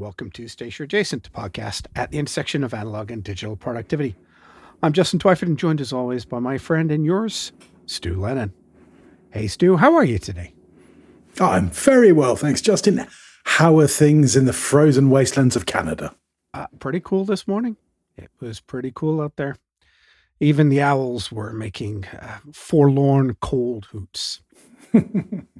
welcome to Station Adjacent, podcast at the intersection of analog and digital productivity. I'm Justin Twyford, and joined as always by my friend and yours, Stu Lennon. Hey, Stu, how are you today? Oh, I'm very well, thanks, Justin. How are things in the frozen wastelands of Canada? Uh, pretty cool this morning. It was pretty cool out there. Even the owls were making uh, forlorn cold hoots.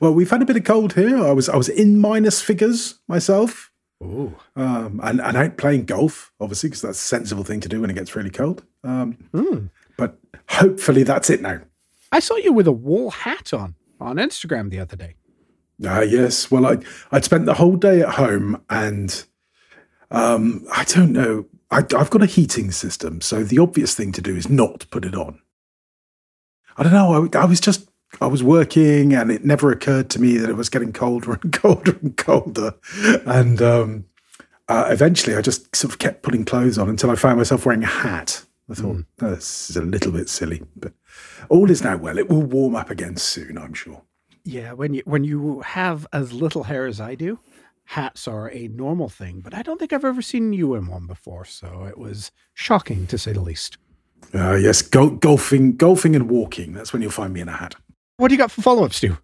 well, we've had a bit of cold here. I was I was in minus figures myself. Oh, um, and, and out playing golf, obviously, because that's a sensible thing to do when it gets really cold. Um, mm. But hopefully that's it now. I saw you with a wool hat on on Instagram the other day. Ah, uh, yes. Well, I I'd spent the whole day at home, and um, I don't know. I, I've got a heating system, so the obvious thing to do is not put it on. I don't know. I, I was just I was working, and it never occurred to me that it was getting colder and colder and colder. And um, uh, eventually, I just sort of kept putting clothes on until I found myself wearing a hat. I thought mm. oh, this is a little bit silly, but all is now well. It will warm up again soon, I'm sure. Yeah, when you when you have as little hair as I do, hats are a normal thing. But I don't think I've ever seen you in one before, so it was shocking to say the least. Uh, yes, go- golfing, golfing, and walking. That's when you'll find me in a hat. What do you got for follow ups, Stu?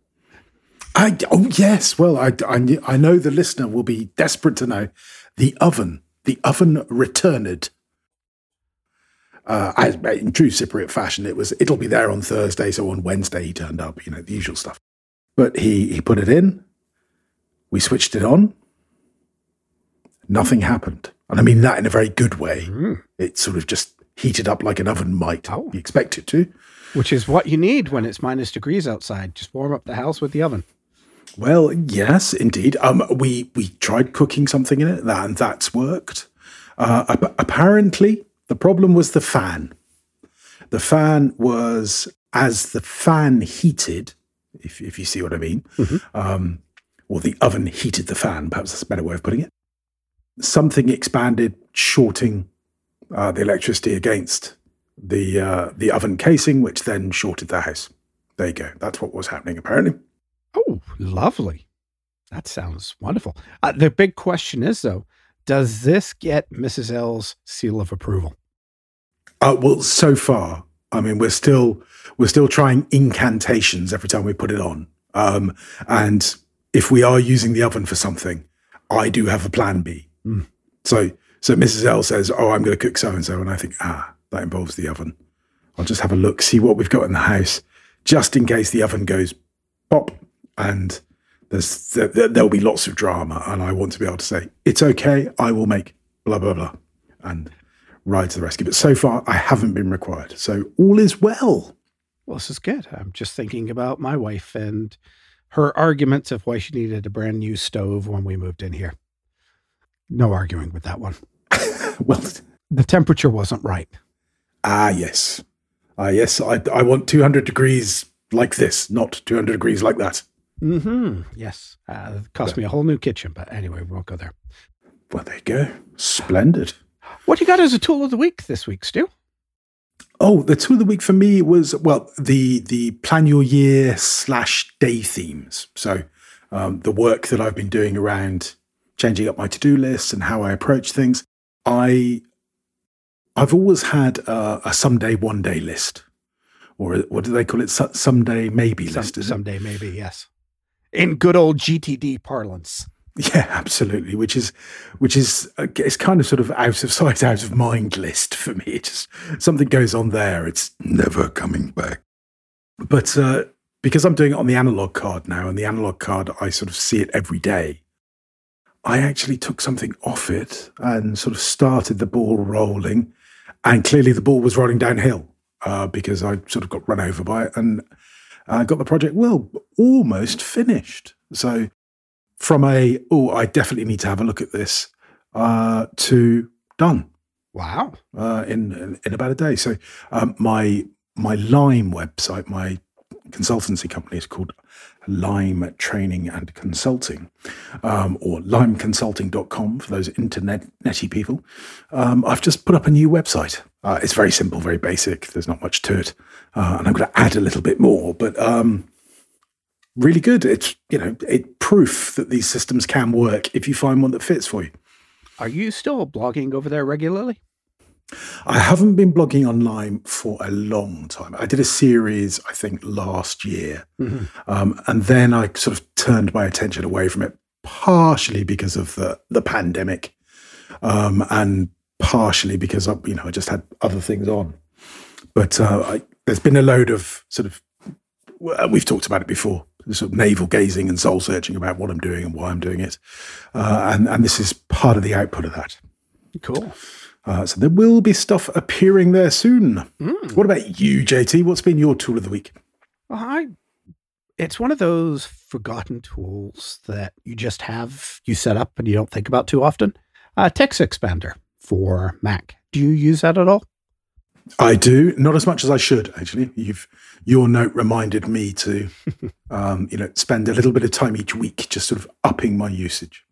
I, oh, yes. Well, I, I, I know the listener will be desperate to know the oven, the oven returned. Uh, as, in true Cypriot fashion, it was it'll be there on Thursday, so on Wednesday he turned up, you know, the usual stuff. But he he put it in, we switched it on, nothing happened. And I mean that in a very good way. Mm. It sort of just heated up like an oven might. Oh. You expect it to. Which is what you need when it's minus degrees outside. Just warm up the house with the oven. Well, yes, indeed. Um, we we tried cooking something in it, and that's worked. Uh, apparently, the problem was the fan. The fan was as the fan heated, if if you see what I mean, mm-hmm. um, or the oven heated the fan. Perhaps that's a better way of putting it. Something expanded, shorting uh, the electricity against the uh, the oven casing, which then shorted the house. There you go. That's what was happening apparently. Oh, lovely. That sounds wonderful. Uh, the big question is though, does this get Mrs. L's seal of approval? Uh, well, so far, I mean, we're still we're still trying incantations every time we put it on. Um, and if we are using the oven for something, I do have a plan B. Mm. So so Mrs. L says, "Oh, I'm going to cook so and so," and I think, ah, that involves the oven. I'll just have a look, see what we've got in the house, just in case the oven goes pop and there's there, there'll be lots of drama, and I want to be able to say it's okay. I will make blah blah blah, and ride to the rescue. But so far, I haven't been required, so all is well. Well, this is good. I'm just thinking about my wife and her arguments of why she needed a brand new stove when we moved in here. No arguing with that one. well, the temperature wasn't right. Ah, yes. Ah, yes. I, I want 200 degrees like this, not 200 degrees like that. Mm-hmm. Yes. Uh, cost but, me a whole new kitchen, but anyway, we won't go there. Well, there you go. Splendid. What you got as a tool of the week this week, Stu? Oh, the tool of the week for me was well the the plan your year slash day themes. So um, the work that I've been doing around changing up my to do lists and how I approach things. I I've always had a, a someday one day list, or what do they call it? Someday maybe Some, list. Someday maybe yes, in good old GTD parlance. Yeah, absolutely. Which is, which is, uh, it's kind of sort of out of sight, out of mind list for me. It just something goes on there. It's never coming back. But uh, because I'm doing it on the analog card now, and the analog card, I sort of see it every day. I actually took something off it and sort of started the ball rolling, and clearly the ball was rolling downhill uh, because I sort of got run over by it, and I got the project well almost finished. So from a oh I definitely need to have a look at this uh, to done. Wow! Uh, in in about a day. So um, my my Lime website, my consultancy company is called Lime Training and Consulting, um, or limeconsulting.com for those internet netty people. Um, I've just put up a new website. Uh, it's very simple, very basic. There's not much to it, uh, and I'm going to add a little bit more. But um, really good. It's you know it proof that these systems can work if you find one that fits for you. Are you still blogging over there regularly? I haven't been blogging online for a long time. I did a series, I think, last year, mm-hmm. um, and then I sort of turned my attention away from it, partially because of the the pandemic, um, and partially because I, you know I just had other things on. But uh, I, there's been a load of sort of we've talked about it before, sort of navel gazing and soul searching about what I'm doing and why I'm doing it, uh, and and this is part of the output of that. Cool. Uh, so there will be stuff appearing there soon. Mm. What about you, JT? What's been your tool of the week? Well, I, it's one of those forgotten tools that you just have you set up and you don't think about too often. Uh, Text Expander for Mac. Do you use that at all? I do, not as much as I should. Actually, you've your note reminded me to, um, you know, spend a little bit of time each week just sort of upping my usage.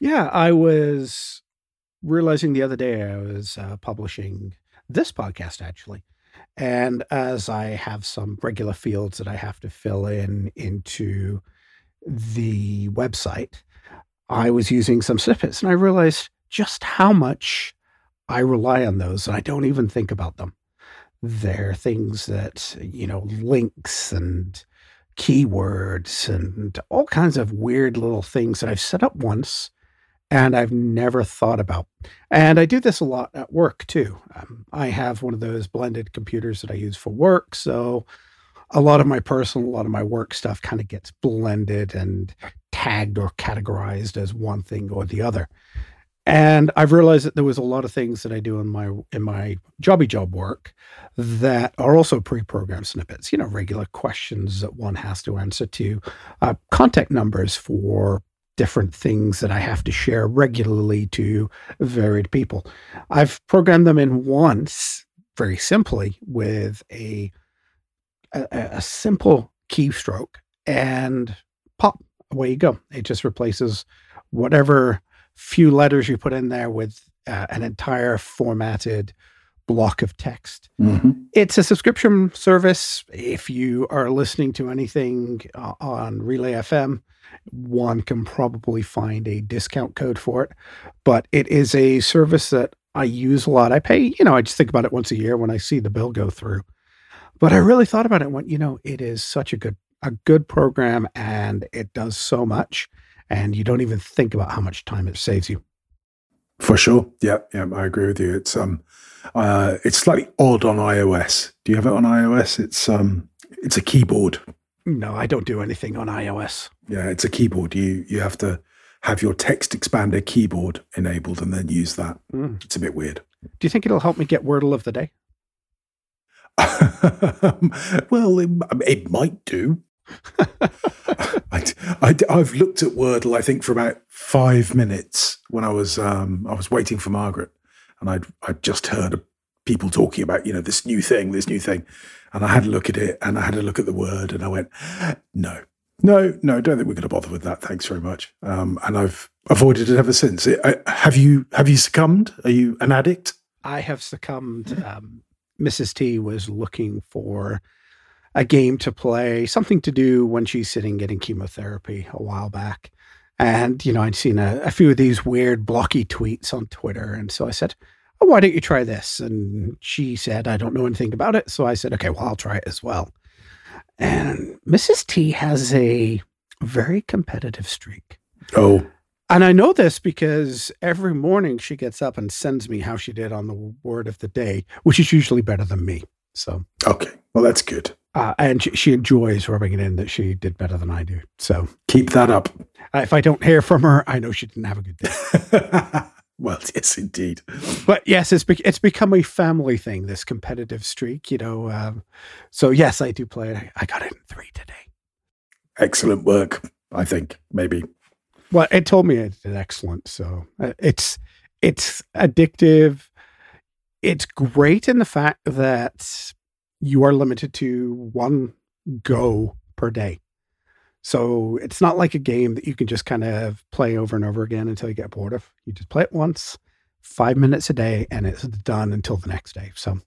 Yeah, I was realizing the other day I was uh, publishing this podcast actually. And as I have some regular fields that I have to fill in into the website, I was using some snippets and I realized just how much I rely on those and I don't even think about them. They're things that, you know, links and keywords and all kinds of weird little things that I've set up once and I've never thought about. And I do this a lot at work too. Um, I have one of those blended computers that I use for work. So a lot of my personal, a lot of my work stuff kind of gets blended and tagged or categorized as one thing or the other. And I've realized that there was a lot of things that I do in my in my jobby job work that are also pre-programmed snippets. You know, regular questions that one has to answer to, uh, contact numbers for different things that I have to share regularly to varied people. I've programmed them in once, very simply, with a a, a simple keystroke, and pop away you go. It just replaces whatever few letters you put in there with uh, an entire formatted block of text. Mm-hmm. It's a subscription service. If you are listening to anything uh, on Relay FM, one can probably find a discount code for it. But it is a service that I use a lot. I pay, you know, I just think about it once a year when I see the bill go through. But I really thought about it and went, you know, it is such a good a good program and it does so much and you don't even think about how much time it saves you. For sure. Yeah, yeah, I agree with you. It's um uh it's slightly odd on iOS. Do you have it on iOS? It's um it's a keyboard no, I don't do anything on iOS. Yeah, it's a keyboard. You you have to have your text expander keyboard enabled and then use that. Mm. It's a bit weird. Do you think it'll help me get Wordle of the day? well, it, it, might do. I, have looked at Wordle, I think, for about five minutes when I was um, I was waiting for Margaret, and I'd I'd just heard people talking about you know this new thing, this new thing, and I had a look at it and I had a look at the word and I went, no, no, no, don't think we're going to bother with that. Thanks very much. Um, and I've avoided it ever since. I, have you have you succumbed? Are you an addict? I have succumbed. Um, Mrs. T was looking for a game to play, something to do when she's sitting getting chemotherapy a while back. And, you know, I'd seen a, a few of these weird blocky tweets on Twitter. And so I said, oh, why don't you try this? And she said, I don't know anything about it. So I said, okay, well, I'll try it as well. And Mrs. T has a very competitive streak. Oh. And I know this because every morning she gets up and sends me how she did on the word of the day, which is usually better than me. So, okay. Well, that's good. Uh, and she, she, enjoys rubbing it in that she did better than I do. So, keep that up. Uh, if I don't hear from her, I know she didn't have a good day. Well, yes, indeed. But yes, it's be- it's become a family thing. This competitive streak, you know. Um, so yes, I do play it. I got it in three today. Excellent work. I think maybe. Well, it told me I did excellent. So uh, it's it's addictive. It's great in the fact that you are limited to one go per day. So it's not like a game that you can just kind of play over and over again until you get bored of. You just play it once, five minutes a day, and it's done until the next day. So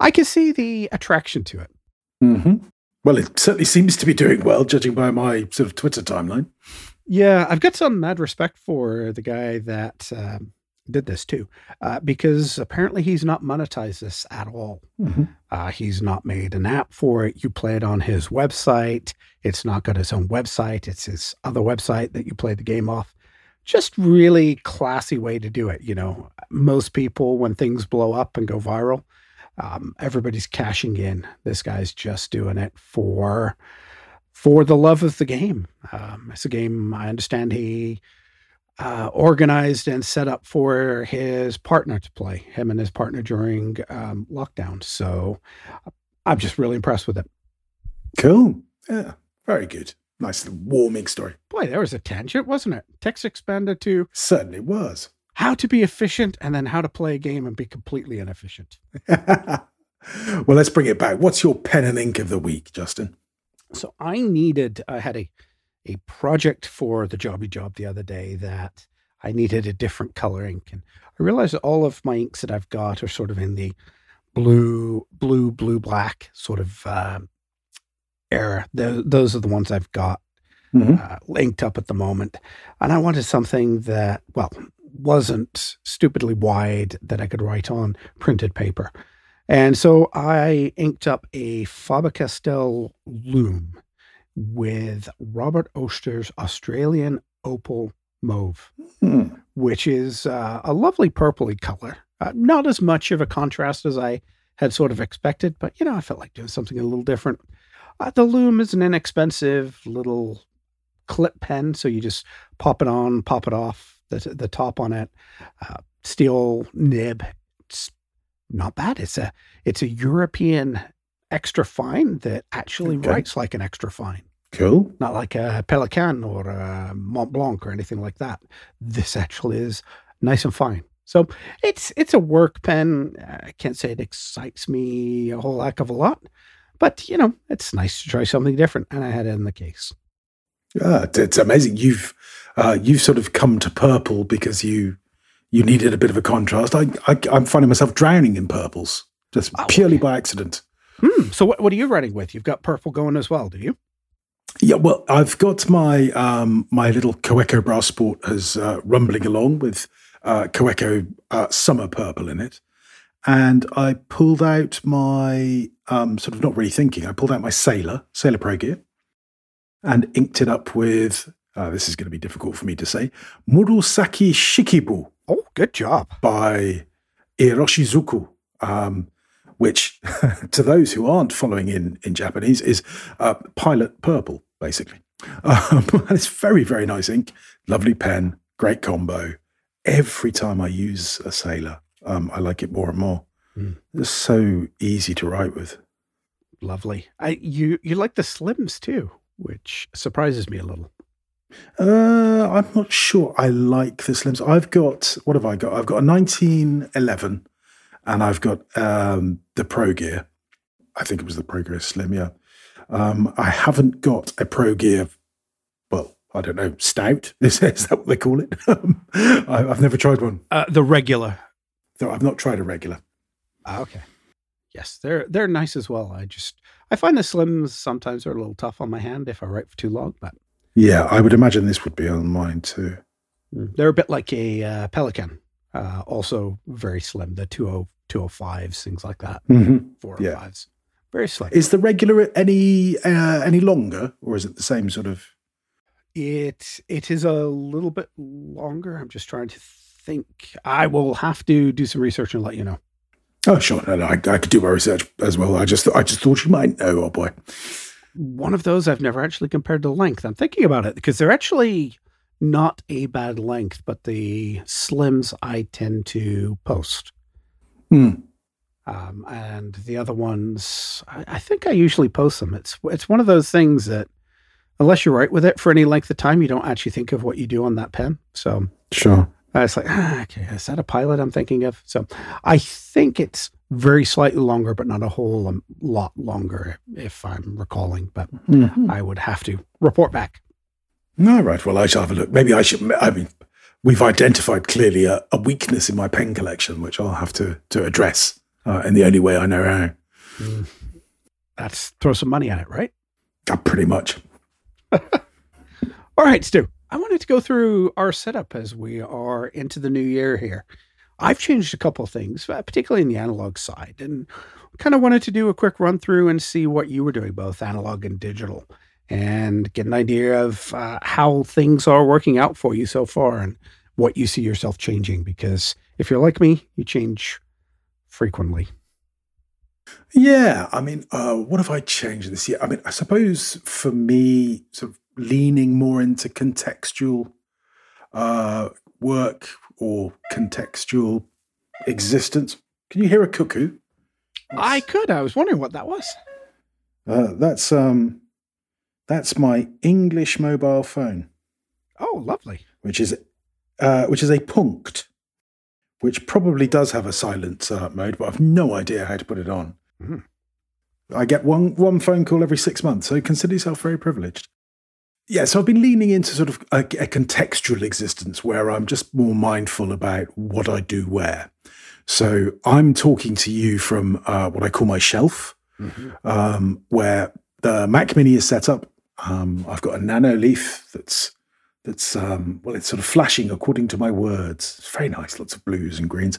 I can see the attraction to it. Mm-hmm. Well, it certainly seems to be doing well, judging by my sort of Twitter timeline. Yeah, I've got some mad respect for the guy that um, did this too, uh, because apparently he's not monetized this at all. Mm-hmm. Uh, he's not made an app for it. You play it on his website. It's not got his own website. It's his other website that you play the game off. Just really classy way to do it. You know, most people when things blow up and go viral, um, everybody's cashing in. This guy's just doing it for for the love of the game. Um, it's a game I understand he uh, organized and set up for his partner to play, him and his partner during um, lockdown. So I'm just really impressed with it. Cool. Yeah, very good. Nice warming story. Boy, there was a tangent, wasn't it? Text expander to certainly was how to be efficient and then how to play a game and be completely inefficient. well, let's bring it back. What's your pen and ink of the week, Justin? So I needed, I had a a project for the jobby job the other day that I needed a different color ink. And I realized that all of my inks that I've got are sort of in the blue, blue, blue, black sort of uh, era. The, those are the ones I've got mm-hmm. uh, linked up at the moment. And I wanted something that, well, wasn't stupidly wide that I could write on printed paper. And so I inked up a Faber Castell Loom with Robert Oster's Australian Opal Mauve, hmm. which is uh, a lovely purpley color. Uh, not as much of a contrast as I had sort of expected, but you know, I felt like doing something a little different. Uh, the loom is an inexpensive little clip pen, so you just pop it on, pop it off, the, the top on it, uh, steel nib. It's not bad. It's a it's a European extra fine that actually okay. writes like an extra fine. Cool. Not like a Pelikan or a Mont Blanc or anything like that. This actually is nice and fine. So it's it's a work pen. I can't say it excites me a whole heck of a lot, but you know it's nice to try something different, and I had it in the case. Yeah, it's amazing. You've uh, you've sort of come to purple because you you needed a bit of a contrast. I, I am finding myself drowning in purples just oh, purely by accident. Hmm. So what what are you writing with? You've got purple going as well, do you? Yeah, well, I've got my um, my little Kaweco Brass Sport as uh, rumbling along with uh, Kaweco uh, Summer Purple in it, and I pulled out my um, sort of not really thinking. I pulled out my Sailor Sailor Pro Gear, and inked it up with. Uh, this is going to be difficult for me to say. Murasaki Shikibu. Oh, good job by Iroshizuku. Um, which to those who aren't following in, in Japanese is uh, pilot purple, basically. Um, and it's very, very nice ink, lovely pen, great combo. Every time I use a sailor, um, I like it more and more. Mm. It's so easy to write with. Lovely. I, you you like the slims too, which surprises me a little. Uh, I'm not sure. I like the slims. I've got what have I got? I've got a 1911 and I've got um, the Pro Gear. I think it was the Pro Gear Slim. Yeah, um, I haven't got a Pro Gear. Well, I don't know, stout. Is, is that what they call it? I, have never tried one. Uh, the regular. So I've not tried a regular. Ah, okay. Yes, they're they're nice as well. I just I find the slims sometimes are a little tough on my hand if I write for too long, but yeah, I would imagine this would be on mine too. Mm, they're a bit like a uh, Pelikan uh, also very slim. The 20, 205s, things like that. Mm-hmm. Four or yeah. fives. Very slim. Is the regular any uh, any longer, or is it the same sort of? It it is a little bit longer. I'm just trying to think. I will have to do some research and let you know. Oh, sure. No, no, I, I could do my research as well. I just I just thought you might know. Oh boy. One of those I've never actually compared the length. I'm thinking about it because they're actually not a bad length, but the slims I tend to post. Hmm. Um, and the other ones, I, I, think I usually post them. It's it's one of those things that, unless you write with it for any length of time, you don't actually think of what you do on that pen. So sure, uh, it's like, ah, okay, is that a pilot I'm thinking of? So I think it's very slightly longer, but not a whole lot longer, if I'm recalling. But mm-hmm. I would have to report back. All right. Well, I shall have a look. Maybe I should. I mean, we've identified clearly a, a weakness in my pen collection, which I'll have to to address uh, in the only way I know how. Mm. That's throw some money at it, right? Uh, pretty much. All right, Stu. I wanted to go through our setup as we are into the new year here. I've changed a couple of things, uh, particularly in the analog side, and kind of wanted to do a quick run through and see what you were doing, both analog and digital, and get an idea of uh, how things are working out for you so far and what you see yourself changing. Because if you're like me, you change frequently. Yeah, I mean, uh, what have I changed this year? I mean, I suppose for me, sort of leaning more into contextual uh, work or contextual existence. Can you hear a cuckoo? I could. I was wondering what that was. Uh, that's um, that's my English mobile phone. Oh, lovely. Which is, uh, which is a punct, which probably does have a silent uh, mode, but I've no idea how to put it on. Mm. I get one one phone call every six months, so consider yourself very privileged. Yeah, so I've been leaning into sort of a, a, contextual existence where I'm just more mindful about what I do where. So I'm talking to you from uh, what I call my shelf, mm-hmm. um, where the Mac Mini is set up. Um, I've got a nano leaf that's that's um, well, it's sort of flashing according to my words. It's very nice, lots of blues and greens.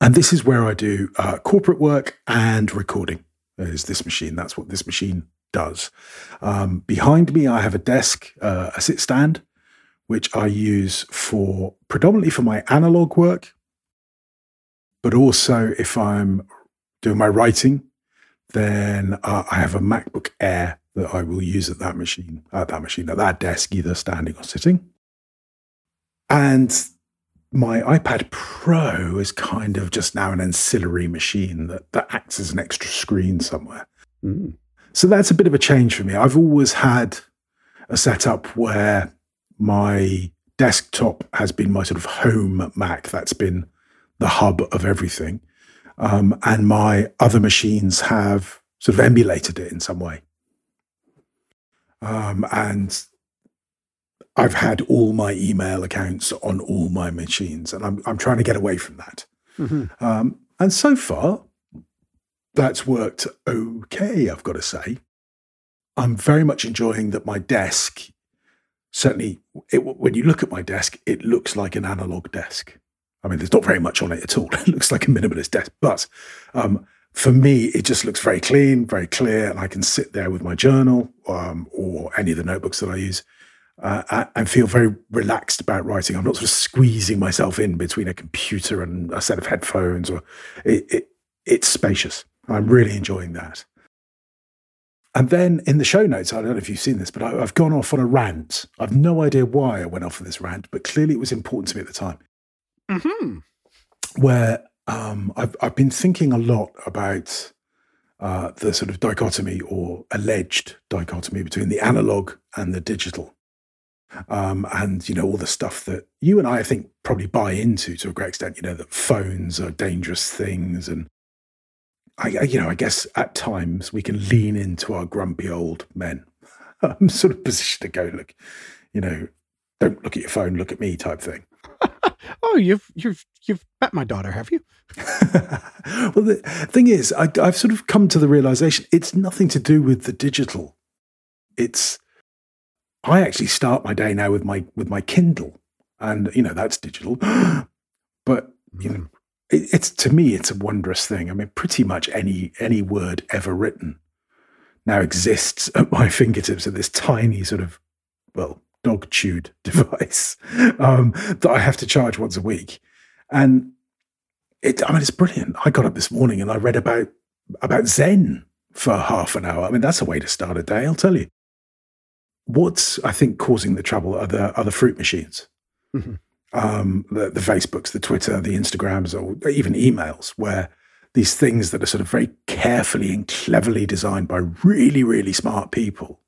And this is where I do uh, corporate work and recording. Is this machine? That's what this machine does. Um, behind me, I have a desk, uh, a sit stand, which I use for predominantly for my analog work, but also if I'm doing my writing, then uh, I have a MacBook Air that I will use at that machine, at that machine, at that desk, either standing or sitting. And my iPad Pro is kind of just now an ancillary machine that, that acts as an extra screen somewhere. Mm. So that's a bit of a change for me. I've always had a setup where my desktop has been my sort of home Mac. That's been the hub of everything. Um, and my other machines have sort of emulated it in some way. Um, and I've had all my email accounts on all my machines, and I'm I'm trying to get away from that. Mm-hmm. Um, and so far, that's worked okay, I've got to say. I'm very much enjoying that my desk, certainly it, when you look at my desk, it looks like an analog desk. I mean, there's not very much on it at all. It looks like a minimalist desk, but um, for me, it just looks very clean, very clear, and I can sit there with my journal um, or any of the notebooks that I use uh, and feel very relaxed about writing. I'm not sort of squeezing myself in between a computer and a set of headphones, or it, it, it's spacious. I'm really enjoying that. And then in the show notes, I don't know if you've seen this, but I, have gone off on a rant. I've no idea why I went off on this rant, but clearly it was important to me at the time. Mm-hmm. Where um, I've, I've been thinking a lot about uh, the sort of dichotomy or alleged dichotomy between the analog and the digital. Um, and you know all the stuff that you and I, I think, probably buy into to a great extent. You know that phones are dangerous things, and I, you know, I guess at times we can lean into our grumpy old men. I'm sort of position to go, look, you know, don't look at your phone, look at me, type thing. Oh, you've you've you've met my daughter, have you? well, the thing is, I, I've sort of come to the realization it's nothing to do with the digital. It's I actually start my day now with my with my Kindle, and you know that's digital, but you know hmm. it, it's to me it's a wondrous thing. I mean, pretty much any any word ever written now exists at my fingertips at this tiny sort of well dog chewed device um, that I have to charge once a week, and it I mean it's brilliant. I got up this morning and I read about about Zen for half an hour. I mean that's a way to start a day, I'll tell you. What's I think causing the trouble are the are the fruit machines. Mm-hmm um, the, the Facebooks, the Twitter, the Instagrams, or even emails, where these things that are sort of very carefully and cleverly designed by really, really smart people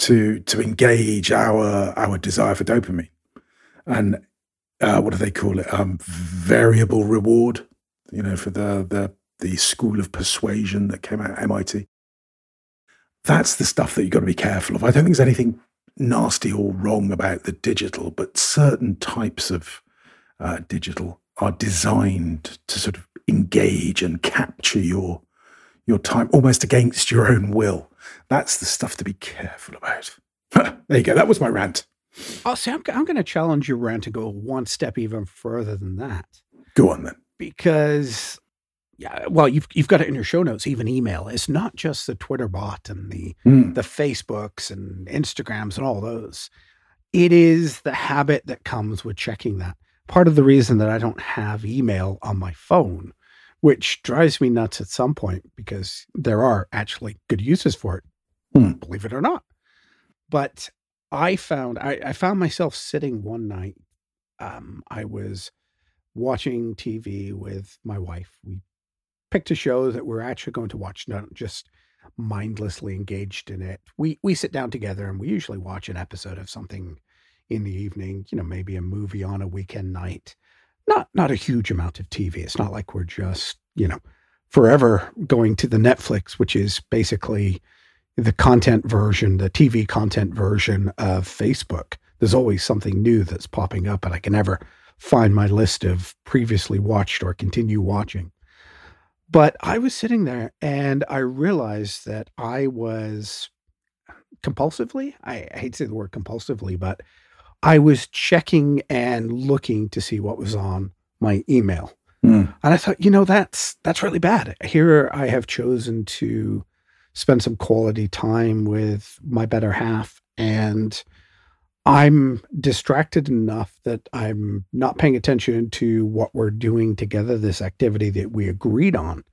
to to engage our our desire for dopamine, and uh, what do they call it? Um, variable reward. You know, for the the the school of persuasion that came out at MIT. That's the stuff that you've got to be careful of. I don't think there's anything nasty or wrong about the digital, but certain types of uh, digital are designed to sort of engage and capture your your time almost against your own will. That's the stuff to be careful about. there you go. That was my rant. Oh, see, I'm, I'm going to challenge your rant to go one step even further than that. Go on then. Because, yeah, well, you've you've got it in your show notes. Even email. It's not just the Twitter bot and the Mm. the Facebooks and Instagrams and all those. It is the habit that comes with checking that. Part of the reason that I don't have email on my phone, which drives me nuts at some point because there are actually good uses for it, Hmm. believe it or not. But I found I, I found myself sitting one night. Um, I was watching TV with my wife. We picked a show that we're actually going to watch, not just mindlessly engaged in it. We we sit down together and we usually watch an episode of something in the evening, you know, maybe a movie on a weekend night. Not not a huge amount of TV. It's not like we're just, you know, forever going to the Netflix, which is basically the content version, the TV content version of Facebook. There's always something new that's popping up and I can never find my list of previously watched or continue watching. But I was sitting there and I realized that I was compulsively, I, hate to say the word compulsively, but I was checking and looking to see what was on my email. Mm. And I thought, you know, that's that's really bad. Here I have chosen to spend some quality time with my better half and I'm distracted enough that I'm not paying attention to what we're doing together, this activity that we agreed on.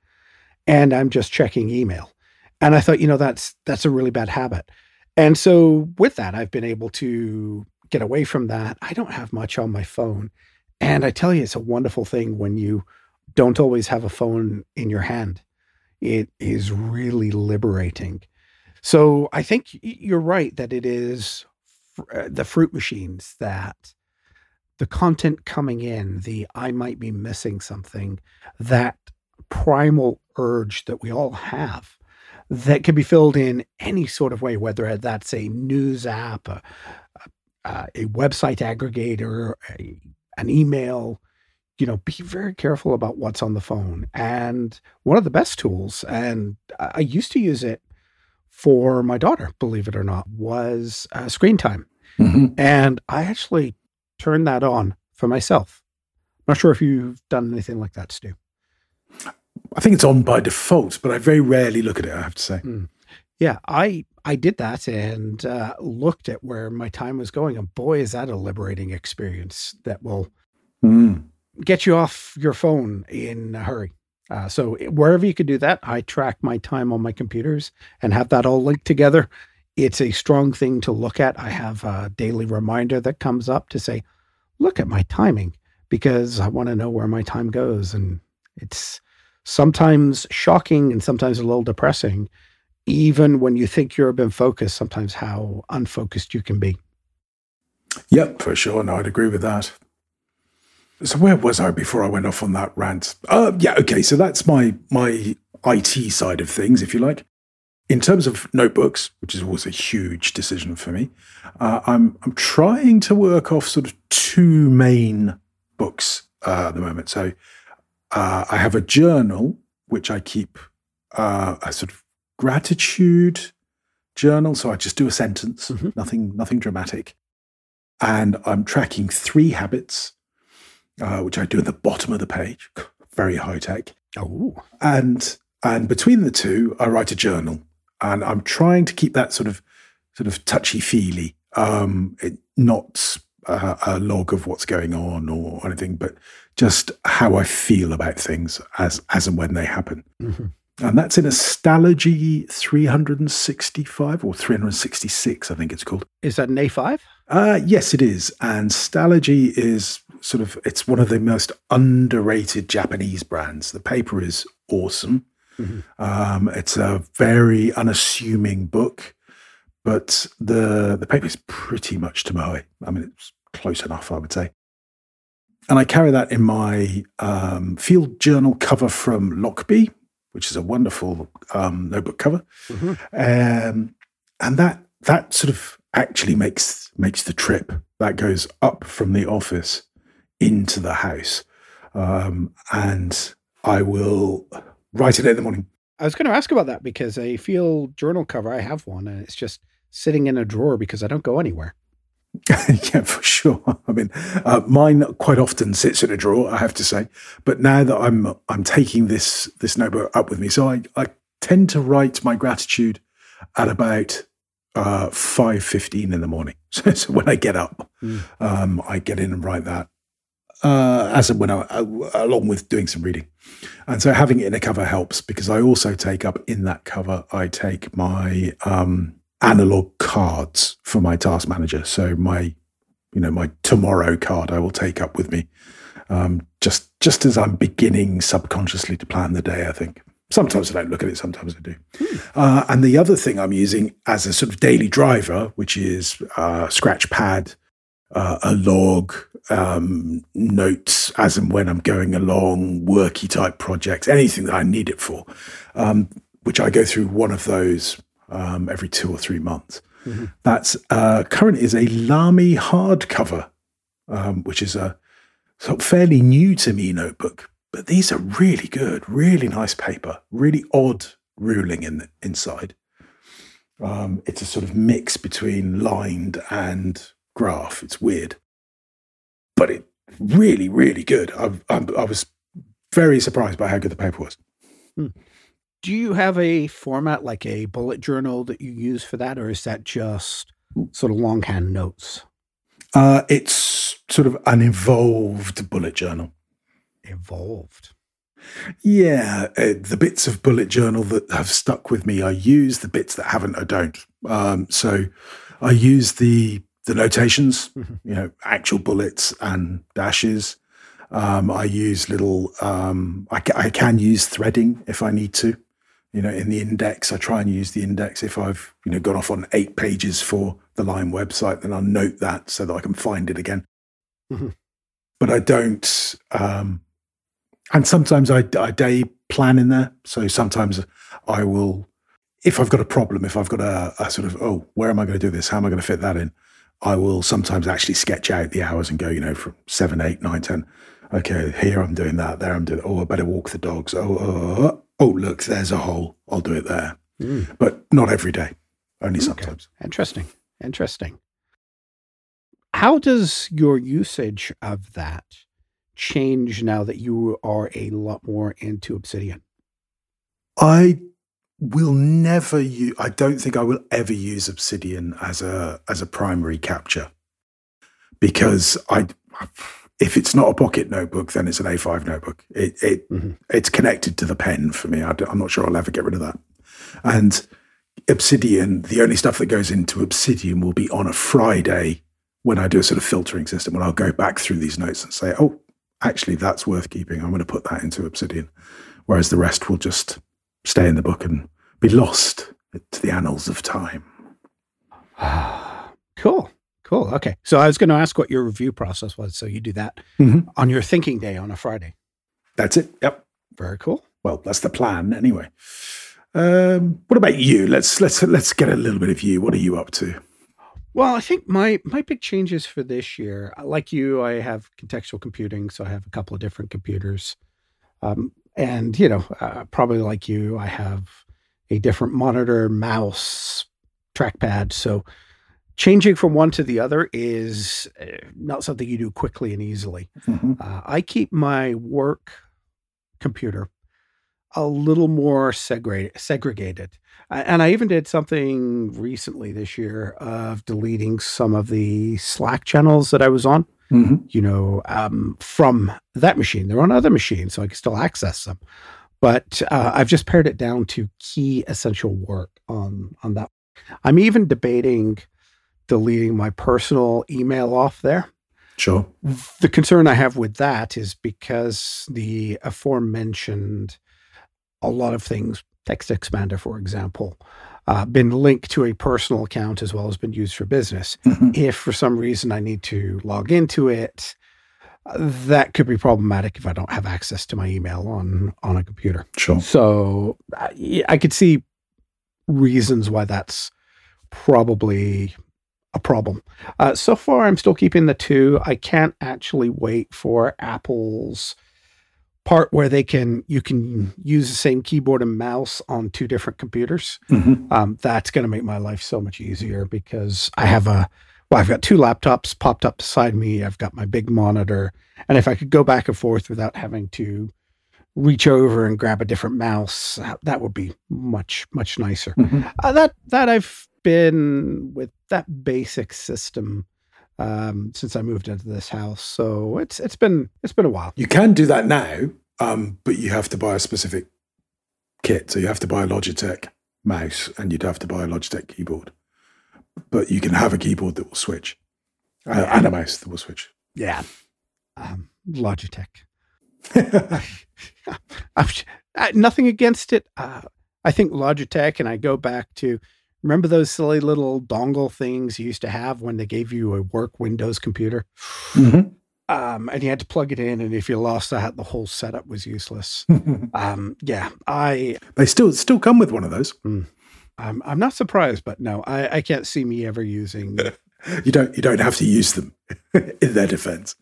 And I'm just checking email. And I thought, you know, that's that's a really bad habit. And so with that, I've been able to get away from that. I don't have much on my phone. And I tell you, it's a wonderful thing when you don't always have a phone in your hand. It is really liberating. So I think you're right that it is uh, the fruit machines that the content coming in, the I might be missing something, that primal urge that we all have that can be filled in any sort of way, whether that's a news app, a, a, a website aggregator, a, an email. You know, be very careful about what's on the phone. And one of the best tools, and I used to use it for my daughter, believe it or not, was uh, screen time. Mhm. And I actually turned that on for myself. I'm Not sure if you've done anything like that, Stu. I think it's on by default, but I very rarely look at it, I have to say. Yeah, I I did that and uh, looked at where my time was going, and boy, is that a liberating experience that will Mm. get you off your phone in a hurry. Uh, so wherever you could do that, I track my time on my computers and have that all linked together. It's a strong thing to look at. I have a daily reminder that comes up to say, look at my timing because I want to know where my time goes. And it's sometimes shocking and sometimes a little depressing, even when you think you're been focused, sometimes how unfocused you can be. Yep, for sure. No, I'd agree with that. So where was I before I went off on that rant? Uh, yeah, okay. So that's my my IT side of things, if you like. In terms of notebooks, which is always a huge decision for me, uh, I'm I'm trying to work off sort of two main books uh, at the moment. So uh, I have a journal which I keep uh, a sort of gratitude journal. So I just do a sentence, Mhm. nothing nothing dramatic, and I'm tracking three habits, uh, which I do at the bottom of the page. Very high tech Oh, and and between the two i write a journal and i'm trying to keep that sort of sort of touchy feely um it, not uh, a log of what's going on or anything but just how i feel about things as as and when they happen mhm. And that's in a stalogy 365 or 366 i think it's called is that an A5? uh, yes, it is. And Stalogy is sort of, it's one of the most underrated Japanese brands. The paper is awesome. Mhm. Um, it's a very unassuming book, but the, the paper is pretty much Tomoe. I mean, it's close enough, I would say. And I carry that in my um, field journal cover from Lochby, which is a wonderful um, notebook cover Mhm. um, and that that sort of actually makes makes the trip that goes up from the office into the house um, and i will write it in the morning I was going to ask about that because a field journal cover, I have one, and it's just sitting in a drawer because I don't go anywhere. yeah, for sure. I mean, uh, mine quite often sits in a drawer. I have to say, but now that I'm I'm taking this this notebook up with me, so I I tend to write my gratitude at about uh, five fifteen in the morning. So, so, when I get up, mm. um, I get in and write that uh, as when I, uh, along with doing some reading, and so having it in a cover helps because I also take up in that cover. I take my um, analog cards for my task manager. So my, you know, my tomorrow card I will take up with me, um, just just as I'm beginning subconsciously to plan the day. I think sometimes I don't look at it, sometimes I do. Hmm. Uh, and the other thing I'm using as a sort of daily driver, which is uh, Scratchpad, uh, a log, um, notes as and when I'm going along, worky type projects, anything that I need it for, um, which I go through one of those um, every two or three months. Mm-hmm. That's uh, currently is a Lamy hardcover, um, which is a sort of fairly new to me notebook. But these are really good, really nice paper, really odd ruling in the, inside. Um, it's a sort of mix between lined and graph. It's weird, but it really, really good. I, I, I was very surprised by how good the paper was. Hmm. Do you have a format like a bullet journal that you use for that, or is that just sort of longhand notes? Uh, it's sort of an evolved bullet journal. Evolved. Yeah, uh, the bits of bullet journal that have stuck with me, I use. The bits that haven't, I don't. Um, so I use the the notations, mm-hmm. you know, actual bullets and dashes. Um, I use little. Um, I, I can use threading if I need to you know, in the index, I try and use the index. If I've, you know, gone off on eight pages for the Lime website, then I'll note that so that I can find it again. Mm-hmm. But I don't, um, and sometimes I, I day plan in there. So sometimes I will, if I've got a problem, if I've got a, a sort of, oh, where am I going to do this? How am I going to fit that in? I will sometimes actually sketch out the hours and go, you know, from seven, eight, nine, ten. Okay, here I'm doing that. There I'm doing. Oh, I better walk the dogs. Oh, oh, oh oh, look, there's a hole. I'll do it there. Mm. But not every day, only sometimes. Okay. Interesting. Interesting. How does your usage of that change now that you are a lot more into Obsidian? I will never use I don't think I will ever use Obsidian as a as a primary capture because I if it's not a pocket notebook, then it's an A5 notebook. It, it mm-hmm. it's connected to the pen for me. I am not sure I'll ever get rid of that. And Obsidian, the only stuff that goes into Obsidian will be on a Friday when I do a sort of filtering system. When I'll go back through these notes and say, oh, actually, that's worth keeping. I'm going to put that into Obsidian, whereas the rest will just stay in the book and be lost to the annals of time. cool. Cool. Okay. So I was going to ask what your review process was. So you do that mm-hmm. on your thinking day on a Friday. That's it. Yep. Very cool. Well, that's the plan anyway. Um, what about you? Let's let's let's get a little bit of you. What are you up to? Well, I think my my big changes for this year, like you, I have contextual computing, so I have a couple of different computers, um, and you know, uh, probably like you, I have a different monitor, mouse, trackpad. So changing from one to the other is uh, not something you do quickly and easily. Mm-hmm. Uh, I keep my work computer a little more segregated, segregated. And I even did something recently this year of deleting some of the Slack channels that I was on, mm-hmm. you know, um, from that machine. They're on other machines, so I can still access them. But uh, I've just pared it down to key essential work on on that. I'm even debating deleting my personal email off there. Sure. The concern I have with that is because the aforementioned a lot of things, Text Expander, for example, uh, been linked to a personal account as well as been used for business. Mm-hmm. If for some reason I need to log into it, that could be problematic if I don't have access to my email on on a computer. Sure. So I, I could see reasons why that's probably a problem. Uh, so far, I'm still keeping the two. I can't actually wait for Apple's part where they can you can use the same keyboard and mouse on two different computers. Mhm. Um, that's going to make my life so much easier because I have a well, I've got two laptops popped up beside me. I've got my big monitor, and if I could go back and forth without having to reach over and grab a different mouse, that would be much much nicer. Mhm. Uh, that that I've been with that basic system um, since I moved into this house, so it's it's been it's been a while. You can do that now, um, but you have to buy a specific kit. So you have to buy a Logitech mouse and you'd have to buy a Logitech keyboard. But you can have a keyboard that will switch uh, and a mouse that will switch. Yeah, um, Logitech. I'm, uh, nothing against it. Uh, I think Logitech, and I go back to remember those silly little dongle things you used to have when they gave you a work Windows computer, Mhm. um, and you had to plug it in, and if you lost that, the whole setup was useless. Um, yeah, I they still still come with one of those. I'm, I'm not surprised, but no, I, I can't see me ever using. You don't you don't have to use them in their defense.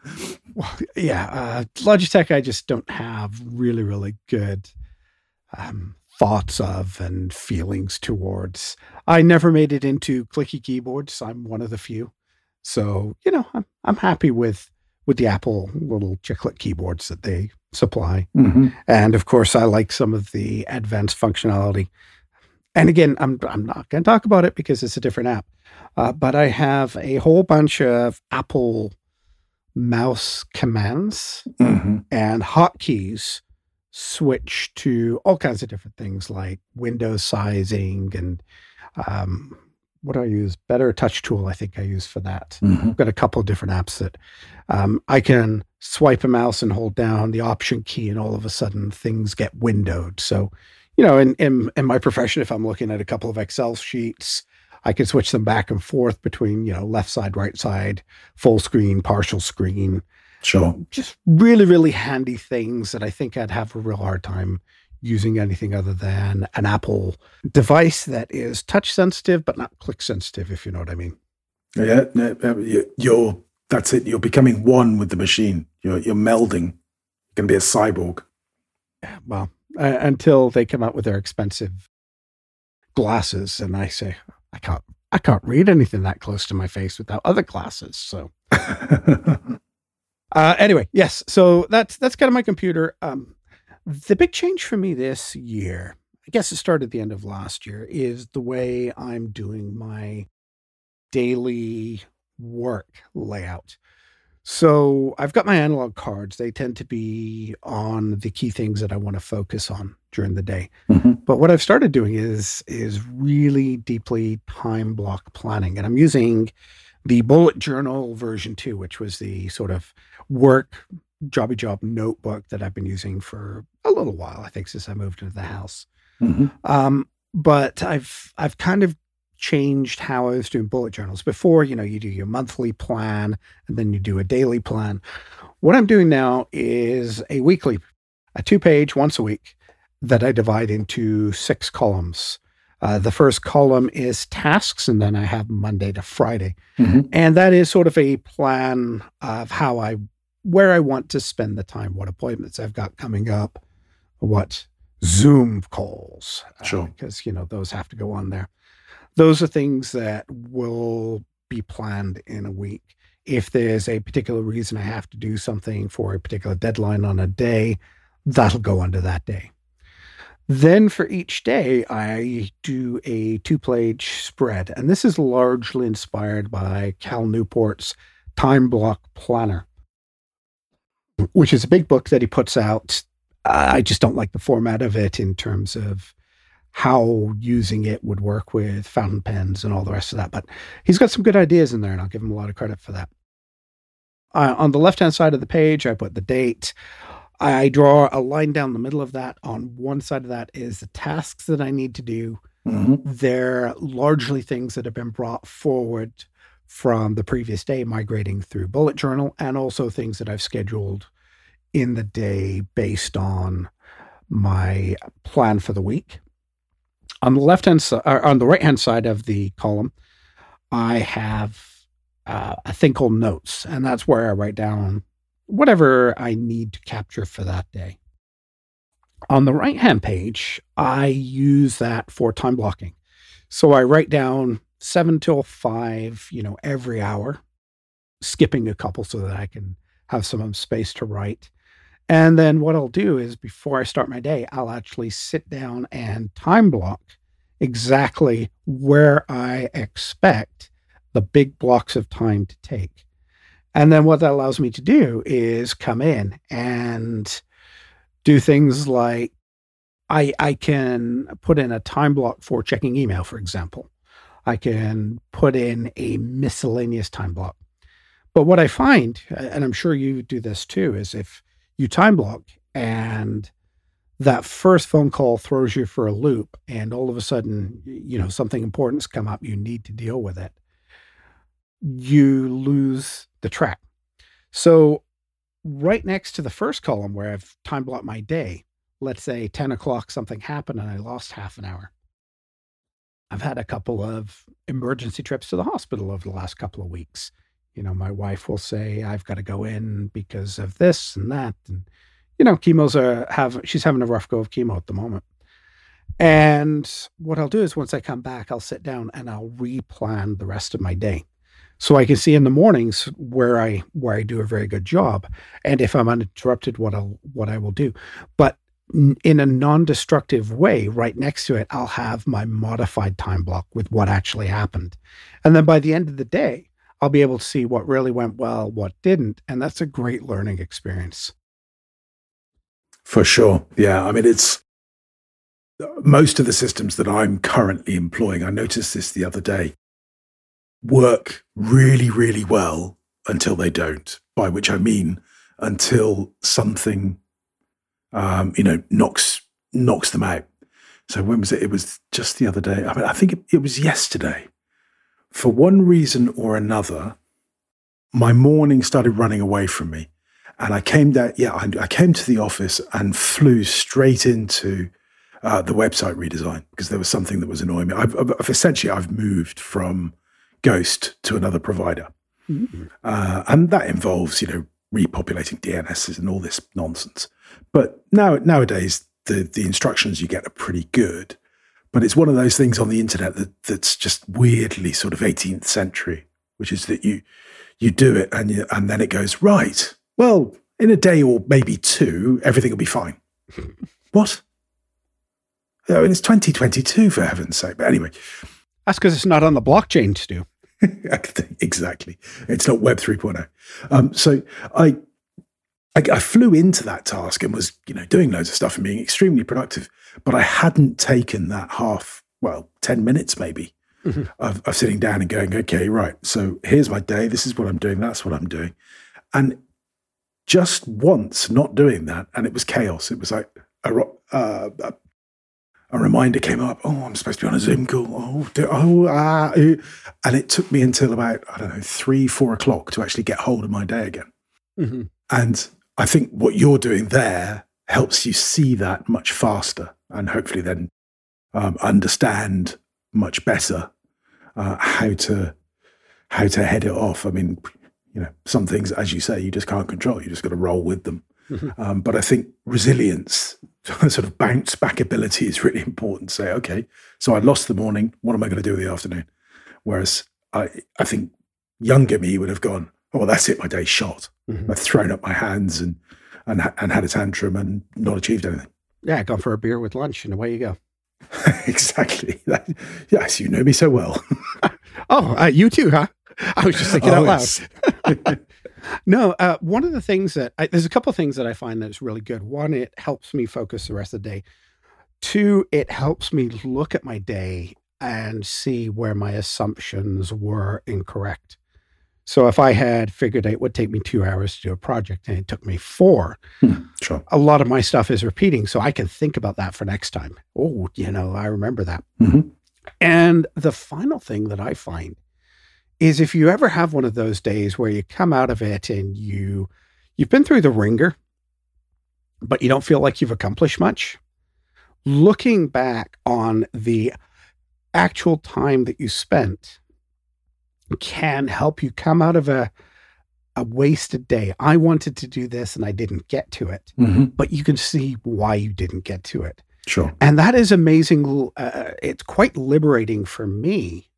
Well, yeah, uh, Logitech, I just don't have really, really good um, thoughts of and feelings towards. I never made it into clicky keyboards. I'm one of the few, so you know, I'm I'm happy with with the Apple little chiclet keyboards that they supply, Mhm. and of course, I like some of the advanced functionality. And again, I'm I'm not going to talk about it because it's a different app, uh, but I have a whole bunch of Apple mouse commands Mhm. and hotkeys switch to all kinds of different things like window sizing and um, what do I use? Better Touch Tool, I think I use for that. Mhm. I've got a couple of different apps that um, I can swipe a mouse and hold down the option key, and all of a sudden things get windowed. So, you know, in, in in my profession, if I'm looking at a couple of Excel sheets, I can switch them back and forth between you know left side, right side, full screen, partial screen. Sure. Just really, really handy things that I think I'd have a real hard time using anything other than an Apple device that is touch sensitive but not click sensitive, if you know what I mean. Yeah, you- you're that's it. You're becoming one with the machine. You're you're melding. You can be a cyborg. well, uh, until they come out with their expensive glasses, and I say I can't, I can't read anything that close to my face without other glasses. So, uh, anyway, yes, so that's that's kind of my computer. Um, the big change for me this year, I guess it started at the end of last year, is the way I'm doing my daily work layout. So I've got my analog cards. They tend to be on the key things that I want to focus on during the day. Mhm. But what I've started doing is is really deeply time block planning, and I'm using the bullet journal version two, which was the sort of work jobby job notebook that I've been using for a little while. I think since I moved into the house. Mhm. Um, but I've I've kind of changed how I was doing bullet journals. Before, you know, you do your monthly plan and then you do a daily plan. What I'm doing now is a weekly, a two page once a week that I divide into six columns. Uh, the first column is tasks, and then I have Monday to Friday. Mhm. And that is sort of a plan of how I, where I want to spend the time, what appointments I've got coming up, what Zoom calls. uh, Sure. because, you know, those have to go on there. Those are things that will be planned in a week. If there's a particular reason I have to do something for a particular deadline on a day, that'll go under that day. Then for each day, I do a two page spread. And this is largely inspired by Cal Newport's Time Block Planner, which is a big book that he puts out. I just don't like the format of it in terms of how using it would work with fountain pens and all the rest of that. But he's got some good ideas in there, and I'll give him a lot of credit for that. Uh, on the left hand side of the page, I put the date. I draw a line down the middle of that. On one side of that is the tasks that I need to do. Mhm. They're largely things that have been brought forward from the previous day, migrating through bullet journal, and also things that I've scheduled in the day based on my plan for the week. On the left hand side, on the right hand side of the column, I have uh, a thing called notes, and that's where I write down whatever I need to capture for that day. On the right hand page, I use that for time blocking. So I write down seven till five, you know, every hour, skipping a couple so that I can have some um, space to write. And then what I'll do is before I start my day, I'll actually sit down and time block exactly where I expect the big blocks of time to take. And then what that allows me to do is come in and do things like I I can put in a time block for checking email, for example. I can put in a miscellaneous time block. But what I find, and I'm sure you do this too, is if you time block and that first phone call throws you for a loop and all of a sudden you know something important's come up you need to deal with it you lose the track so right next to the first column where i've time blocked my day let's say 10 o'clock something happened and i lost half an hour i've had a couple of emergency trips to the hospital over the last couple of weeks you know my wife will say i've got to go in because of this and that and you know, chemo's are have she's having a rough go of chemo at the moment. And what I'll do is once I come back, I'll sit down and I'll replan the rest of my day. So I can see in the mornings where I where I do a very good job. And if I'm uninterrupted, what I'll what I will do. But in a non-destructive way, right next to it, I'll have my modified time block with what actually happened. And then by the end of the day, I'll be able to see what really went well, what didn't. And that's a great learning experience. For sure. Yeah. I mean, it's most of the systems that I'm currently employing. I noticed this the other day work really, really well until they don't, by which I mean until something, um, you know, knocks, knocks them out. So when was it? It was just the other day. I mean, I think it, it was yesterday. For one reason or another, my morning started running away from me. And I came down, yeah, I, I came to the office and flew straight into uh, the website redesign because there was something that was annoying me. I've, I've, essentially I've moved from Ghost to another provider, mm-hmm. uh, and that involves you know repopulating DNSs and all this nonsense. But now nowadays the the instructions you get are pretty good, but it's one of those things on the internet that that's just weirdly sort of 18th century, which is that you you do it and you, and then it goes right well, in a day or maybe two, everything will be fine. what? Oh, I mean, it's 2022 for heaven's sake. But anyway. That's because it's not on the blockchain, Stu. exactly. It's not Web 3.0. Um, so I, I, I flew into that task and was, you know, doing loads of stuff and being extremely productive. But I hadn't taken that half, well, 10 minutes maybe mm-hmm. of, of sitting down and going, okay, right. So here's my day. This is what I'm doing. That's what I'm doing. And just once not doing that, and it was chaos. It was like a, uh, a reminder came up. Oh, I'm supposed to be on a Zoom call. Oh, oh ah, and it took me until about I don't know three, four o'clock to actually get hold of my day again. Mm-hmm. And I think what you're doing there helps you see that much faster, and hopefully then um, understand much better uh, how to how to head it off. I mean, you know, some things, as you say, you just can't control. You just got to roll with them. Mm-hmm. Um, but I think resilience, sort of bounce back ability is really important. Say, okay, so I lost the morning. What am I going to do in the afternoon? Whereas I, I think younger me would have gone, oh, well, that's it. My day's shot. Mm-hmm. I've thrown up my hands and, and, and had a tantrum and not achieved anything. Yeah, gone for a beer with lunch and away you go. exactly. yes, you know me so well. oh, uh, you too, huh? I was just thinking oh, out loud. No, uh, one of the things that I, there's a couple of things that I find that's really good. One, it helps me focus the rest of the day. Two, it helps me look at my day and see where my assumptions were incorrect. So if I had figured it would take me two hours to do a project and it took me four, hmm, sure. a lot of my stuff is repeating. So I can think about that for next time. Oh, you know, I remember that. Mm-hmm. And the final thing that I find is if you ever have one of those days where you come out of it and you you've been through the ringer but you don't feel like you've accomplished much looking back on the actual time that you spent can help you come out of a a wasted day. I wanted to do this and I didn't get to it, Mm-hmm. but you can see why you didn't get to it. Sure. And that is amazing. Uh, it's quite liberating for me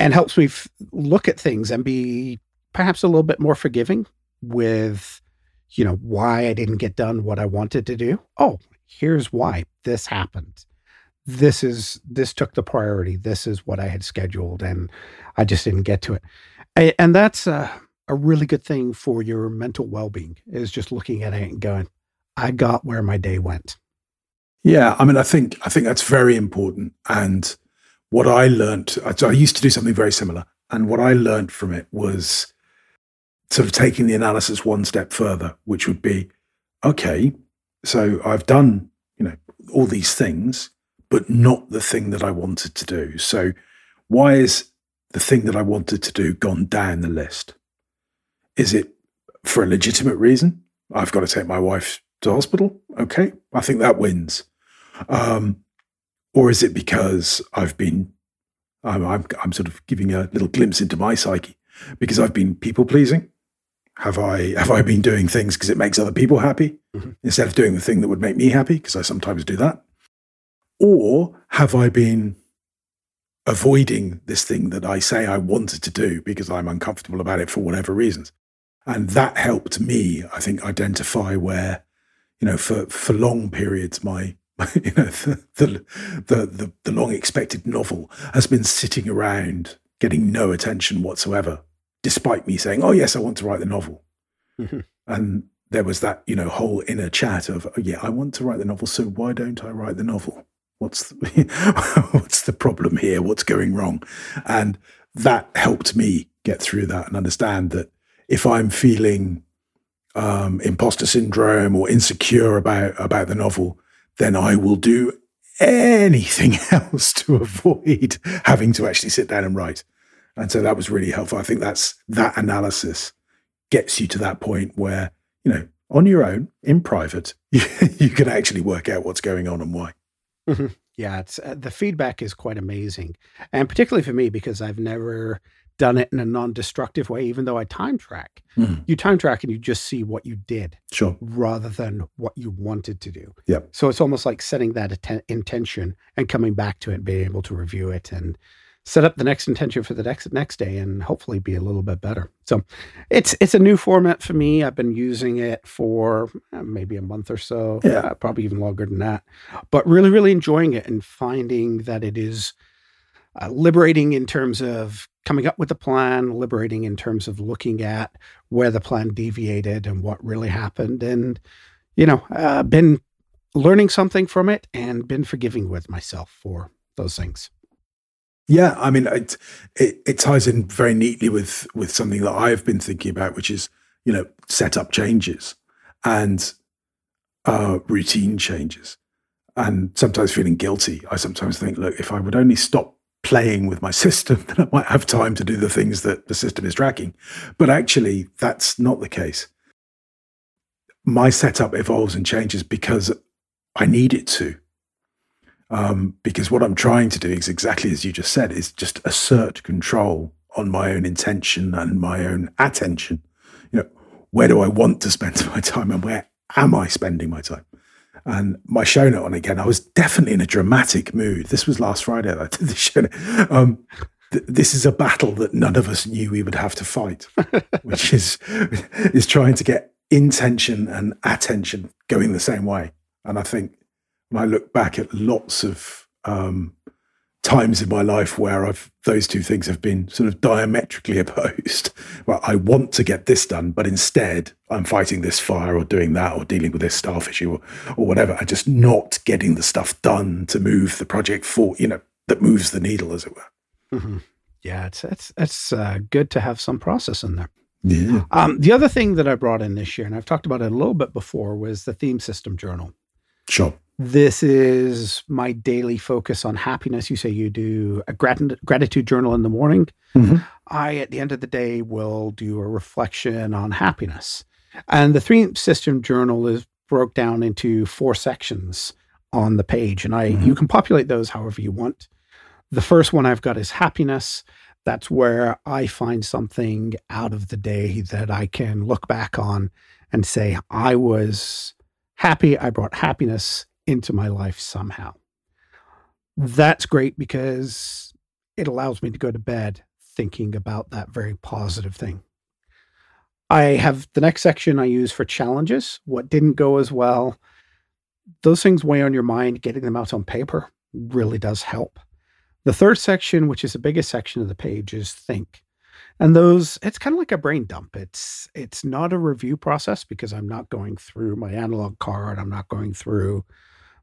and helps me f- look at things and be perhaps a little bit more forgiving with, you know, why I didn't get done what I wanted to do. Oh, here's why this happened. This is, this took the priority. This is what I had scheduled and I just didn't get to it. A- And that's a, a really good thing for your mental well being is just looking at it and going, I got where my day went. Yeah, I mean, I think I think that's very important. And what I learned, so I used to do something very similar, and what I learned from it was sort of taking the analysis one step further, which would be, okay, so I've done you know all these things, but not the thing that I wanted to do. So why is the thing that I wanted to do gone down the list? Is it for a legitimate reason? I've got to take my wife to hospital. Okay, I think that wins. Um, or is it because I've been, I'm, I'm, I'm sort of giving a little glimpse into my psyche because I've been people pleasing? Have I have I been doing things because it makes other people happy Mhm. instead of doing the thing that would make me happy? Because I sometimes do that. Or have I been avoiding this thing that I say I wanted to do because I'm uncomfortable about it for whatever reasons? And that helped me, I think, identify where, you know, for for long periods, my you know the the the, the, the long expected novel has been sitting around getting no attention whatsoever, despite me saying, "Oh yes, I want to write the novel." Mhm. And there was that you know whole inner chat of, "Oh yeah, I want to write the novel, so why don't I write the novel? What's the, what's the problem here? What's going wrong?" And that helped me get through that and understand that if I'm feeling um, imposter syndrome or insecure about about the novel, then I will do anything else to avoid having to actually sit down and write. And so that was really helpful. I think that's that analysis gets you to that point where you know on your own in private you, can actually work out what's going on and why. Yeah, it's uh, the feedback is quite amazing, and particularly for me because I've never done it in a non-destructive way. Even though I time track, Mhm. you time track and you just see what you did Sure. rather than what you wanted to do. Yep. So it's almost like setting that atten- intention and coming back to it, and being able to review it and set up the next intention for the next next day, and hopefully be a little bit better. So it's it's a new format for me. I've been using it for uh, maybe a month or so, Yeah. probably even longer than that, but really really enjoying it and finding that it is uh, liberating in terms of coming up with a plan, liberating in terms of looking at where the plan deviated and what really happened, and you know, uh, been learning something from it and been forgiving with myself for those things. Yeah, I mean, it, it it ties in very neatly with with something that I've been thinking about, which is you know setup changes and uh, routine changes, and sometimes feeling guilty. I sometimes think, look, if I would only stop playing with my system, then I might have time to do the things that the system is tracking. But actually, that's not the case. My setup evolves and changes because I need it to um, because what I'm trying to do is exactly as you just said, is just assert control on my own intention and my own attention. You know, where do I want to spend my time and where am I spending my time? And my show note on again, I was definitely in a dramatic mood. This was last Friday that I did the show. Um, th- this is a battle that none of us knew we would have to fight, which is is trying to get intention and attention going the same way. And I think when I look back at lots of um, times in my life where I've those two things have been sort of diametrically opposed. Well, I want to get this done, but instead I'm fighting this fire or doing that or dealing with this staff issue or, or whatever, and just not getting the stuff done to move the project for you know that moves the needle, as it were. Mm-hmm. Yeah, it's it's it's uh, good to have some process in there. Yeah. Um, the other thing that I brought in this year, and I've talked about it a little bit before, was the theme system journal. Sure. This is my daily focus on happiness. You say you do a grat- gratitude journal in the morning. Mhm. I, at the end of the day, will do a reflection on happiness. And the theme system journal is broke down into four sections on the page, and I Mhm. you can populate those however you want. The first one I've got is happiness. That's where I find something out of the day that I can look back on and say, I was happy. I brought happiness into my life somehow. That's great because it allows me to go to bed thinking about that very positive thing. I have the next section I use for challenges. What didn't go as well. Those things weigh on your mind. Getting them out on paper really does help. The third section, which is the biggest section of the page, is think. And those, it's kind of like a brain dump. It's it's not a review process because I'm not going through my analog card. I'm not going through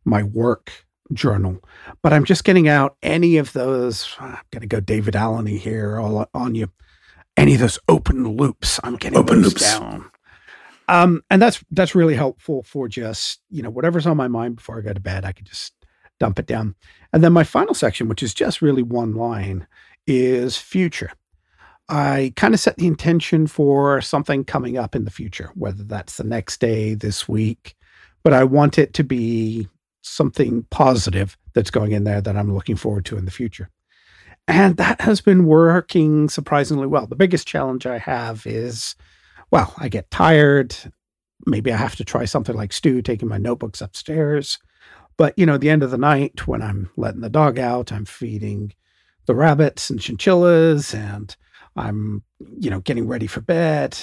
my work journal, but I'm just getting out any of those. I'm going to go David Allen here all on you any of those open loops. I'm getting open loops down. Um, and that's that's really helpful for just you know whatever's on my mind before I go to bed. I can just dump it down. And then my final section, which is just really one line, is future. I kind of set the intention for something coming up in the future, whether that's the next day, this week, but I want it to be something positive that's going in there that I'm looking forward to in the future. And that has been working surprisingly well. The biggest challenge I have is, well, I get tired. Maybe I have to try something like Stu, taking my notebooks upstairs. But, you know, the end of the night, when I'm letting the dog out, I'm feeding the rabbits and chinchillas and I'm, you know, getting ready for bed.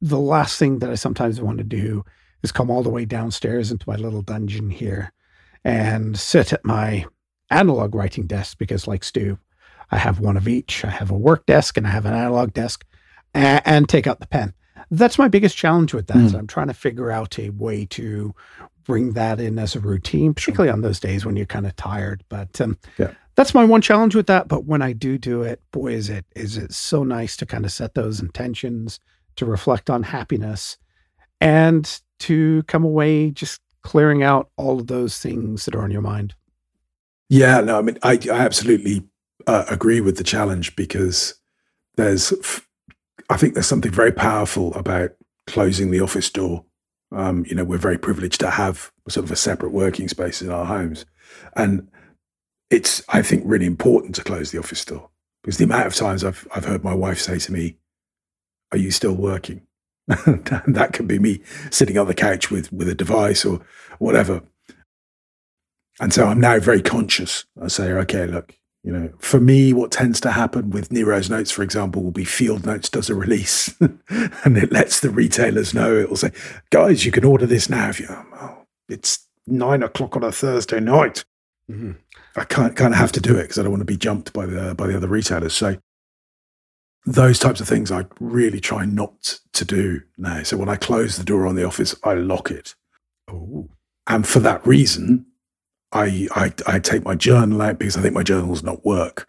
The last thing that I sometimes want to do is come all the way downstairs into my little dungeon here and sit at my analog writing desk because, like Stu, I have one of each. I have a work desk and I have an analog desk and, and take out the pen. That's my biggest challenge with that. Mm. I'm trying to figure out a way to bring that in as a routine, particularly on those days when you're kind of tired. But um, yeah. that's my one challenge with that. But when I do do it, boy, is it is it so nice to kind of set those intentions, to reflect on happiness, and to come away just clearing out all of those things that are on your mind. Yeah, no, I mean, I, I absolutely uh, agree with the challenge because there's, I think there's something very powerful about closing the office door. Um, you know, we're very privileged to have sort of a separate working space in our homes, and it's I think really important to close the office door because the amount of times I've I've heard my wife say to me, "Are you still working?" that could be me sitting on the couch with with a device or whatever. And so I'm now very conscious. I say, okay, look, you know, for me, what tends to happen with Nero's Notes, for example, will be Field Notes does a release and it lets the retailers know. It'll say, guys, you can order this now if you, oh, it's nine o'clock on a Thursday night. Mm-hmm. I can't kind of have to do it because I don't want to be jumped by the by the other retailers. So those types of things I really try not to do now. So when I close the door on the office, I lock it. Oh. And for that reason, I, I, I take my journal out because I think my journal's not work.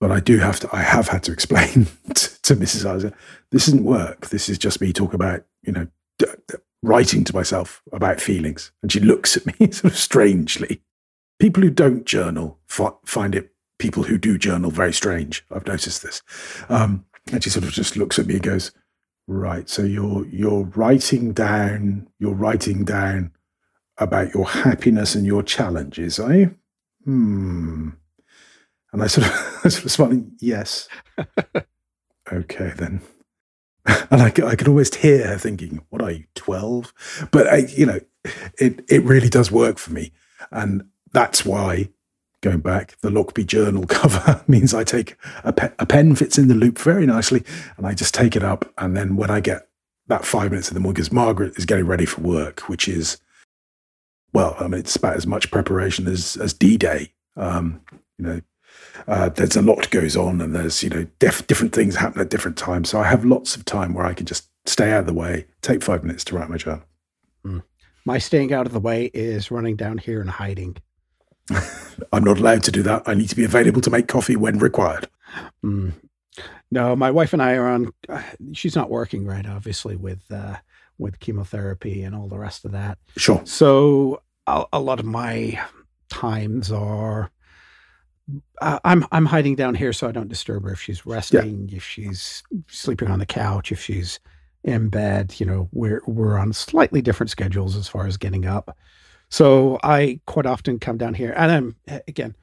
But I do have to, I have had to explain to, to Mrs. Isa, this isn't work. This is just me talking about, you know, d- d- writing to myself about feelings. And she looks at me sort of strangely. People who don't journal f- find it, people who do journal very strange. I've noticed this. Um, and she sort of just looks at me and goes, right. So you're, you're writing down, you're writing down about your happiness and your challenges, are you?" Hmm. And I sort of, I sort of smiling, yes. okay, then. And I, I could almost hear her thinking, what are you, 12? But, I, you know, it, it really does work for me. And that's why, going back, the Lochby Journal cover means I take a, pe- a pen fits in the loop very nicely and I just take it up. And then when I get that five minutes in the morning, because Margaret is getting ready for work, which is well, I mean, it's about as much preparation as as D Day. Um, you know, uh, there's a lot goes on, and there's you know def- different things happen at different times. So I have lots of time where I can just stay out of the way, take five minutes to write my journal. Mm. My staying out of the way is running down here and hiding. I'm not allowed to do that. I need to be available to make coffee when required. Mm. No, my wife and I are on. She's not working right, obviously, with uh, with chemotherapy and all the rest of that. Sure. So a, a lot of my times are uh, I'm I'm hiding down here so I don't disturb her if she's resting, yeah. if she's sleeping on the couch, if she's in bed. You know, we're we're on slightly different schedules as far as getting up. So I quite often come down here, and I'm again,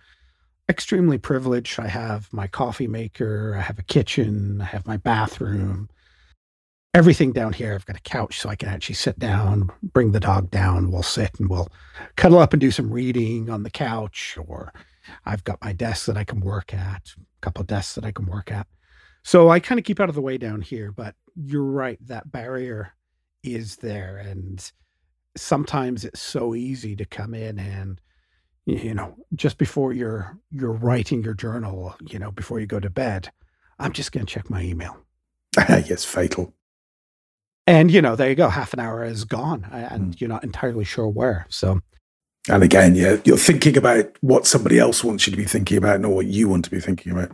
extremely privileged. I have my coffee maker, I have a kitchen, I have my bathroom, everything down here. I've got a couch so I can actually sit down, bring the dog down, we'll sit and we'll cuddle up and do some reading on the couch, or I've got my desk that I can work at, a couple desks that I can work at. So I kind of keep out of the way down here, but you're right, that barrier is there. And sometimes it's so easy to come in and you know just before you're you're writing your journal you know before you go to bed i'm just going to check my email. Yes fatal. And you know there you go half an hour is gone and mm. you're not entirely sure where so. And again yeah you're thinking about what somebody else wants you to be thinking about not what you want to be thinking about.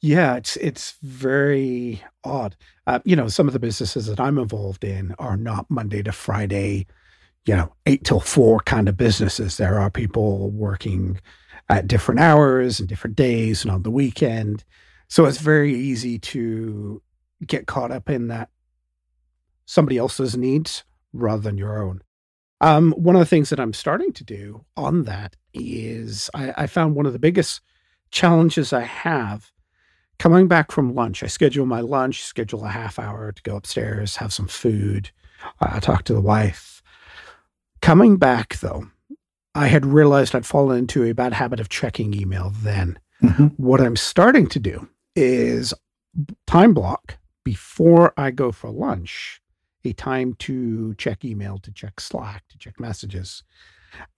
Yeah it's it's very odd. Uh, you know some of the businesses that i'm involved in are not monday to friday you know, eight till four kind of businesses. There are people working at different hours and different days and on the weekend. So it's very easy to get caught up in that somebody else's needs rather than your own. Um, one of the things that I'm starting to do on that is I, I found one of the biggest challenges I have coming back from lunch. I schedule my lunch, schedule a half hour to go upstairs, have some food, uh, talk to the wife, Coming back, though, I had realized I'd fallen into a bad habit of checking email then. Mm-hmm. What I'm starting to do is time block before I go for lunch, a time to check email, to check Slack, to check messages.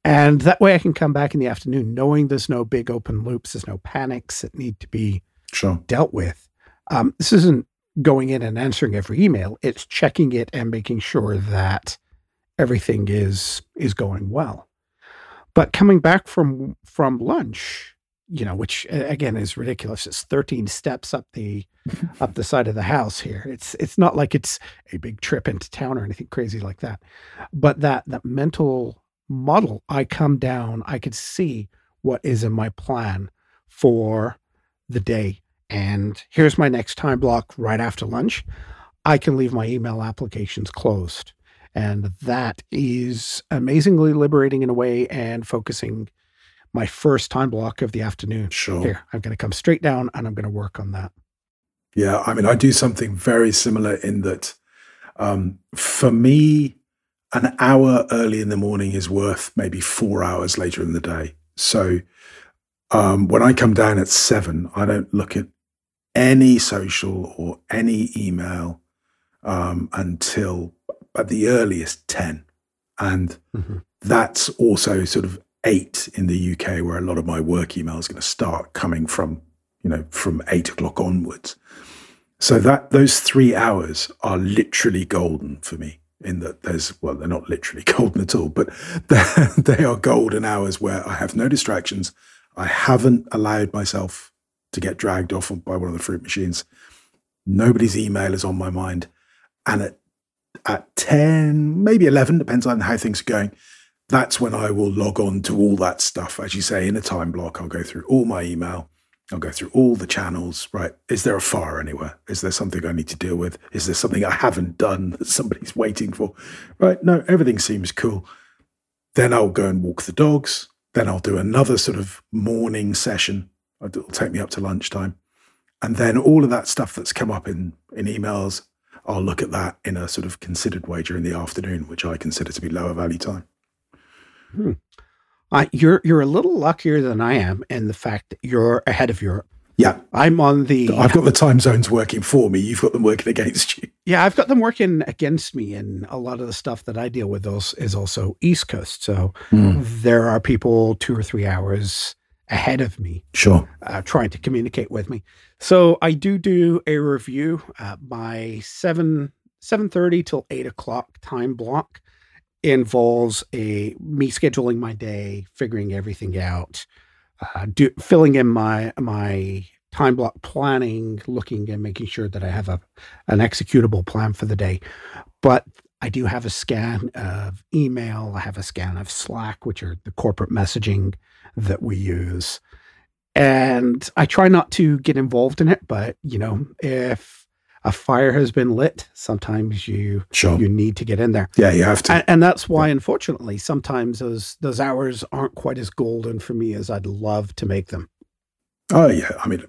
And that way I can come back in the afternoon knowing there's no big open loops, there's no panics that need to be sure. dealt with. Um, this isn't going in and answering every email, it's checking it and making sure that everything is is going well. But coming back from from lunch, you know, which again is ridiculous. It's 13 steps up the up the side of the house here. It's it's not like it's a big trip into town or anything crazy like that. But that that mental model, I come down, I could see what is in my plan for the day. And here's my next time block right after lunch. I can leave my email applications closed. And that is amazingly liberating in a way and focusing my first time block of the afternoon. Sure. Here, I'm going to come straight down and I'm going to work on that. Yeah. I mean, I do something very similar in that um, for me, an hour early in the morning is worth maybe four hours later in the day. So um, when I come down at seven, I don't look at any social or any email um, until at the earliest 10. And mm-hmm. that's also sort of eight in the UK, where a lot of my work email is going to start coming from, you know, from eight o'clock onwards. So that those three hours are literally golden for me. In that there's well, they're not literally golden at all, but they are golden hours where I have no distractions. I haven't allowed myself to get dragged off by one of the fruit machines. Nobody's email is on my mind, and at at 10, maybe 11, depends on how things are going. That's when I will log on to all that stuff. As you say, in a time block, I'll go through all my email. I'll go through all the channels, right? Is there a fire anywhere? Is there something I need to deal with? Is there something I haven't done that somebody's waiting for? Right? No, everything seems cool. Then I'll go and walk the dogs. Then I'll do another sort of morning session. It'll take me up to lunchtime. And then all of that stuff that's come up in, in emails, I'll look at that in a sort of considered way during the afternoon, which I consider to be lower value time. Hmm. Uh, you're you're a little luckier than I am in the fact that you're ahead of Europe. Yeah, I'm on the. I've got the time zones working for me. You've got them working against you. Yeah, I've got them working against me, and a lot of the stuff that I deal with is also East Coast. So mm. there are people two or three hours ahead of me. Sure. Uh, trying to communicate with me. So I do do a review. Uh, my seven seven thirty till eight o'clock time block involves a me scheduling my day, figuring everything out, uh, do, filling in my my time block planning, looking and making sure that I have a an executable plan for the day. But I do have a scan of email. I have a scan of Slack, which are the corporate messaging that we use. And I try not to get involved in it, but you know, if a fire has been lit, sometimes you sure. you need to get in there. Yeah, you have to. And, and that's why, yeah. unfortunately, sometimes those those hours aren't quite as golden for me as I'd love to make them. Oh yeah, I mean,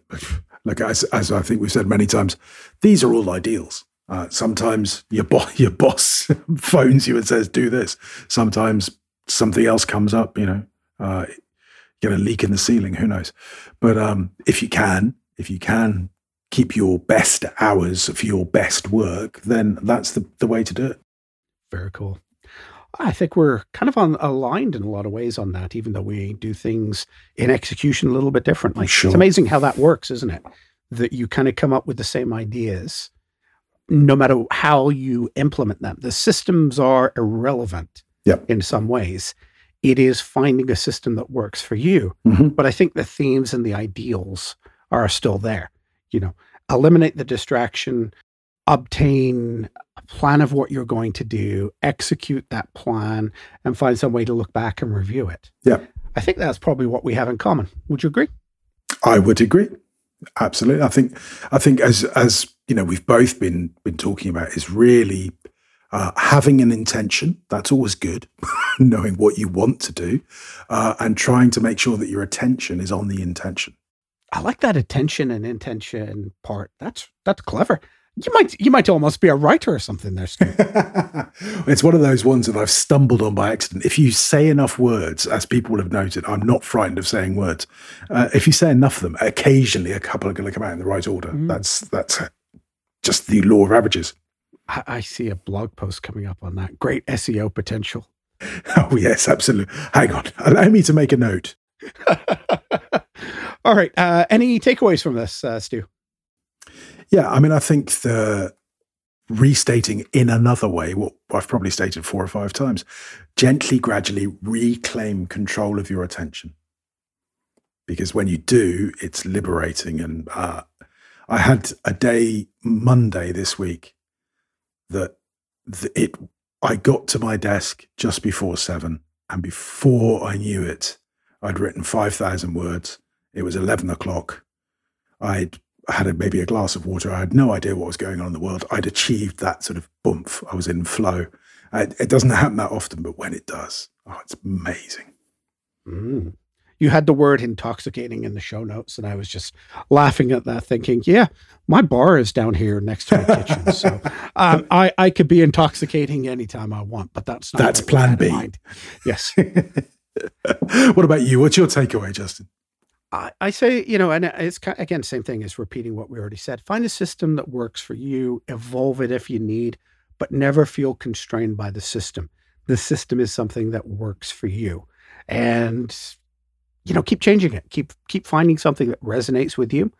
like as as I think we've said many times, these are all ideals. Uh, sometimes your boss your boss phones you and says, "Do this." Sometimes something else comes up. You know, uh, get a leak in the ceiling. Who knows? But um, if you can, if you can keep your best hours for your best work, then that's the the way to do it. Very cool. I think we're kind of on, aligned in a lot of ways on that, even though we do things in execution a little bit differently. Sure. It's amazing how that works, isn't it? That you kind of come up with the same ideas, no matter how you implement them. The systems are irrelevant yep. in some ways. It is finding a system that works for you. Mm-hmm. But I think the themes and the ideals are still there. You know, eliminate the distraction, obtain a plan of what you're going to do, execute that plan, and find some way to look back and review it. Yeah. I think that's probably what we have in common. Would you agree? I would agree. Absolutely. I think I think as as you know we've both been been talking about is really uh, having an intention. That's always good. Knowing what you want to do, uh, and trying to make sure that your attention is on the intention. I like that attention and intention part. That's that's clever. You might you might almost be a writer or something there, it's one of those ones that I've stumbled on by accident. If you say enough words, as people will have noted, I'm not frightened of saying words. Uh, if you say enough of them, occasionally a couple are going to come out in the right order. Mm. That's that's just the law of averages. I, I see a blog post coming up on that. Great SEO potential. Oh yes, absolutely. Hang on, allow me to make a note. All right. Uh, any takeaways from this, uh, Stu? Yeah, I mean, I think the restating in another way what I've probably stated four or five times gently, gradually reclaim control of your attention. Because when you do, it's liberating. And uh, I had a day Monday this week that it I got to my desk just before seven, and before I knew it, I'd written five thousand words. It was eleven o'clock. I'd had a, maybe a glass of water. I had no idea what was going on in the world. I'd achieved that sort of boomph. I was in flow. I, it doesn't happen that often, but when it does, oh, it's amazing. Mm. You had the word intoxicating in the show notes, and I was just laughing at that, thinking, "Yeah, my bar is down here next to my kitchen, so um, I I could be intoxicating anytime I want." But that's not that's Plan B. Yes. what about you? What's your takeaway, Justin? I, I say, you know, and it's kind again, same thing as repeating what we already said. Find a system that works for you, evolve it if you need, but never feel constrained by the system. The system is something that works for you. And, you know, keep changing it. Keep keep finding something that resonates with you.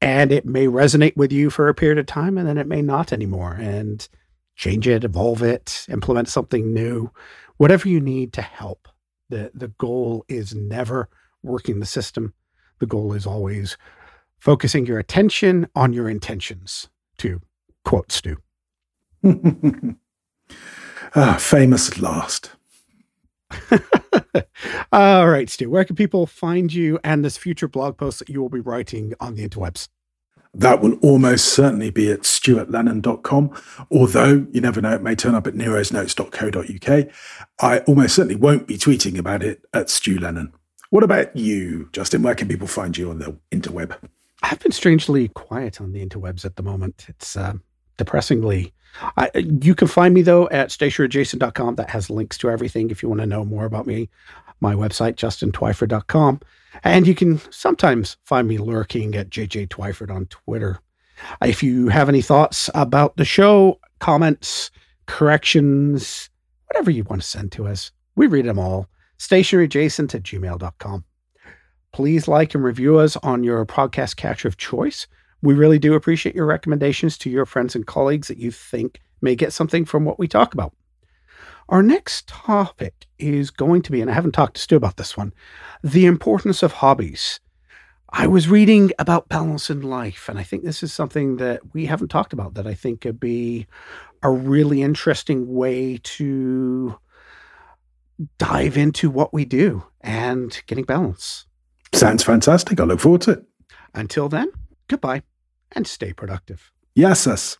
And it may resonate with you for a period of time and then it may not anymore. And change it, evolve it, implement something new, whatever you need to help. The the goal is never working the system the goal is always focusing your attention on your intentions, to quote Stu. ah, famous at last. All right, Stu, where can people find you and this future blog post that you will be writing on the interwebs? That will almost certainly be at stuartlennon.com, although you never know, it may turn up at nerosnotes.co.uk. I almost certainly won't be tweeting about it at Stu Lennon. What about you, Justin? Where can people find you on the interweb? I've been strangely quiet on the interwebs at the moment. It's uh, depressingly. I, you can find me though at stationeryadjacent.com. That has links to everything if you want to know more about me. My website, justintwyford.com. And you can sometimes find me lurking at JJ Twyford on Twitter. If you have any thoughts about the show, comments, corrections, whatever you want to send to us, we read them all stationaryadjacent at gmail.com. Please like and review us on your podcast catcher of choice. We really do appreciate your recommendations to your friends and colleagues that you think may get something from what we talk about. Our next topic is going to be, and I haven't talked to Stu about this one, the importance of hobbies. I was reading about balance in life, and I think this is something that we haven't talked about that I think could be a really interesting way to dive into what we do and getting balance. Sounds fantastic. I look forward to it. Until then, goodbye and stay productive. Yes, yes.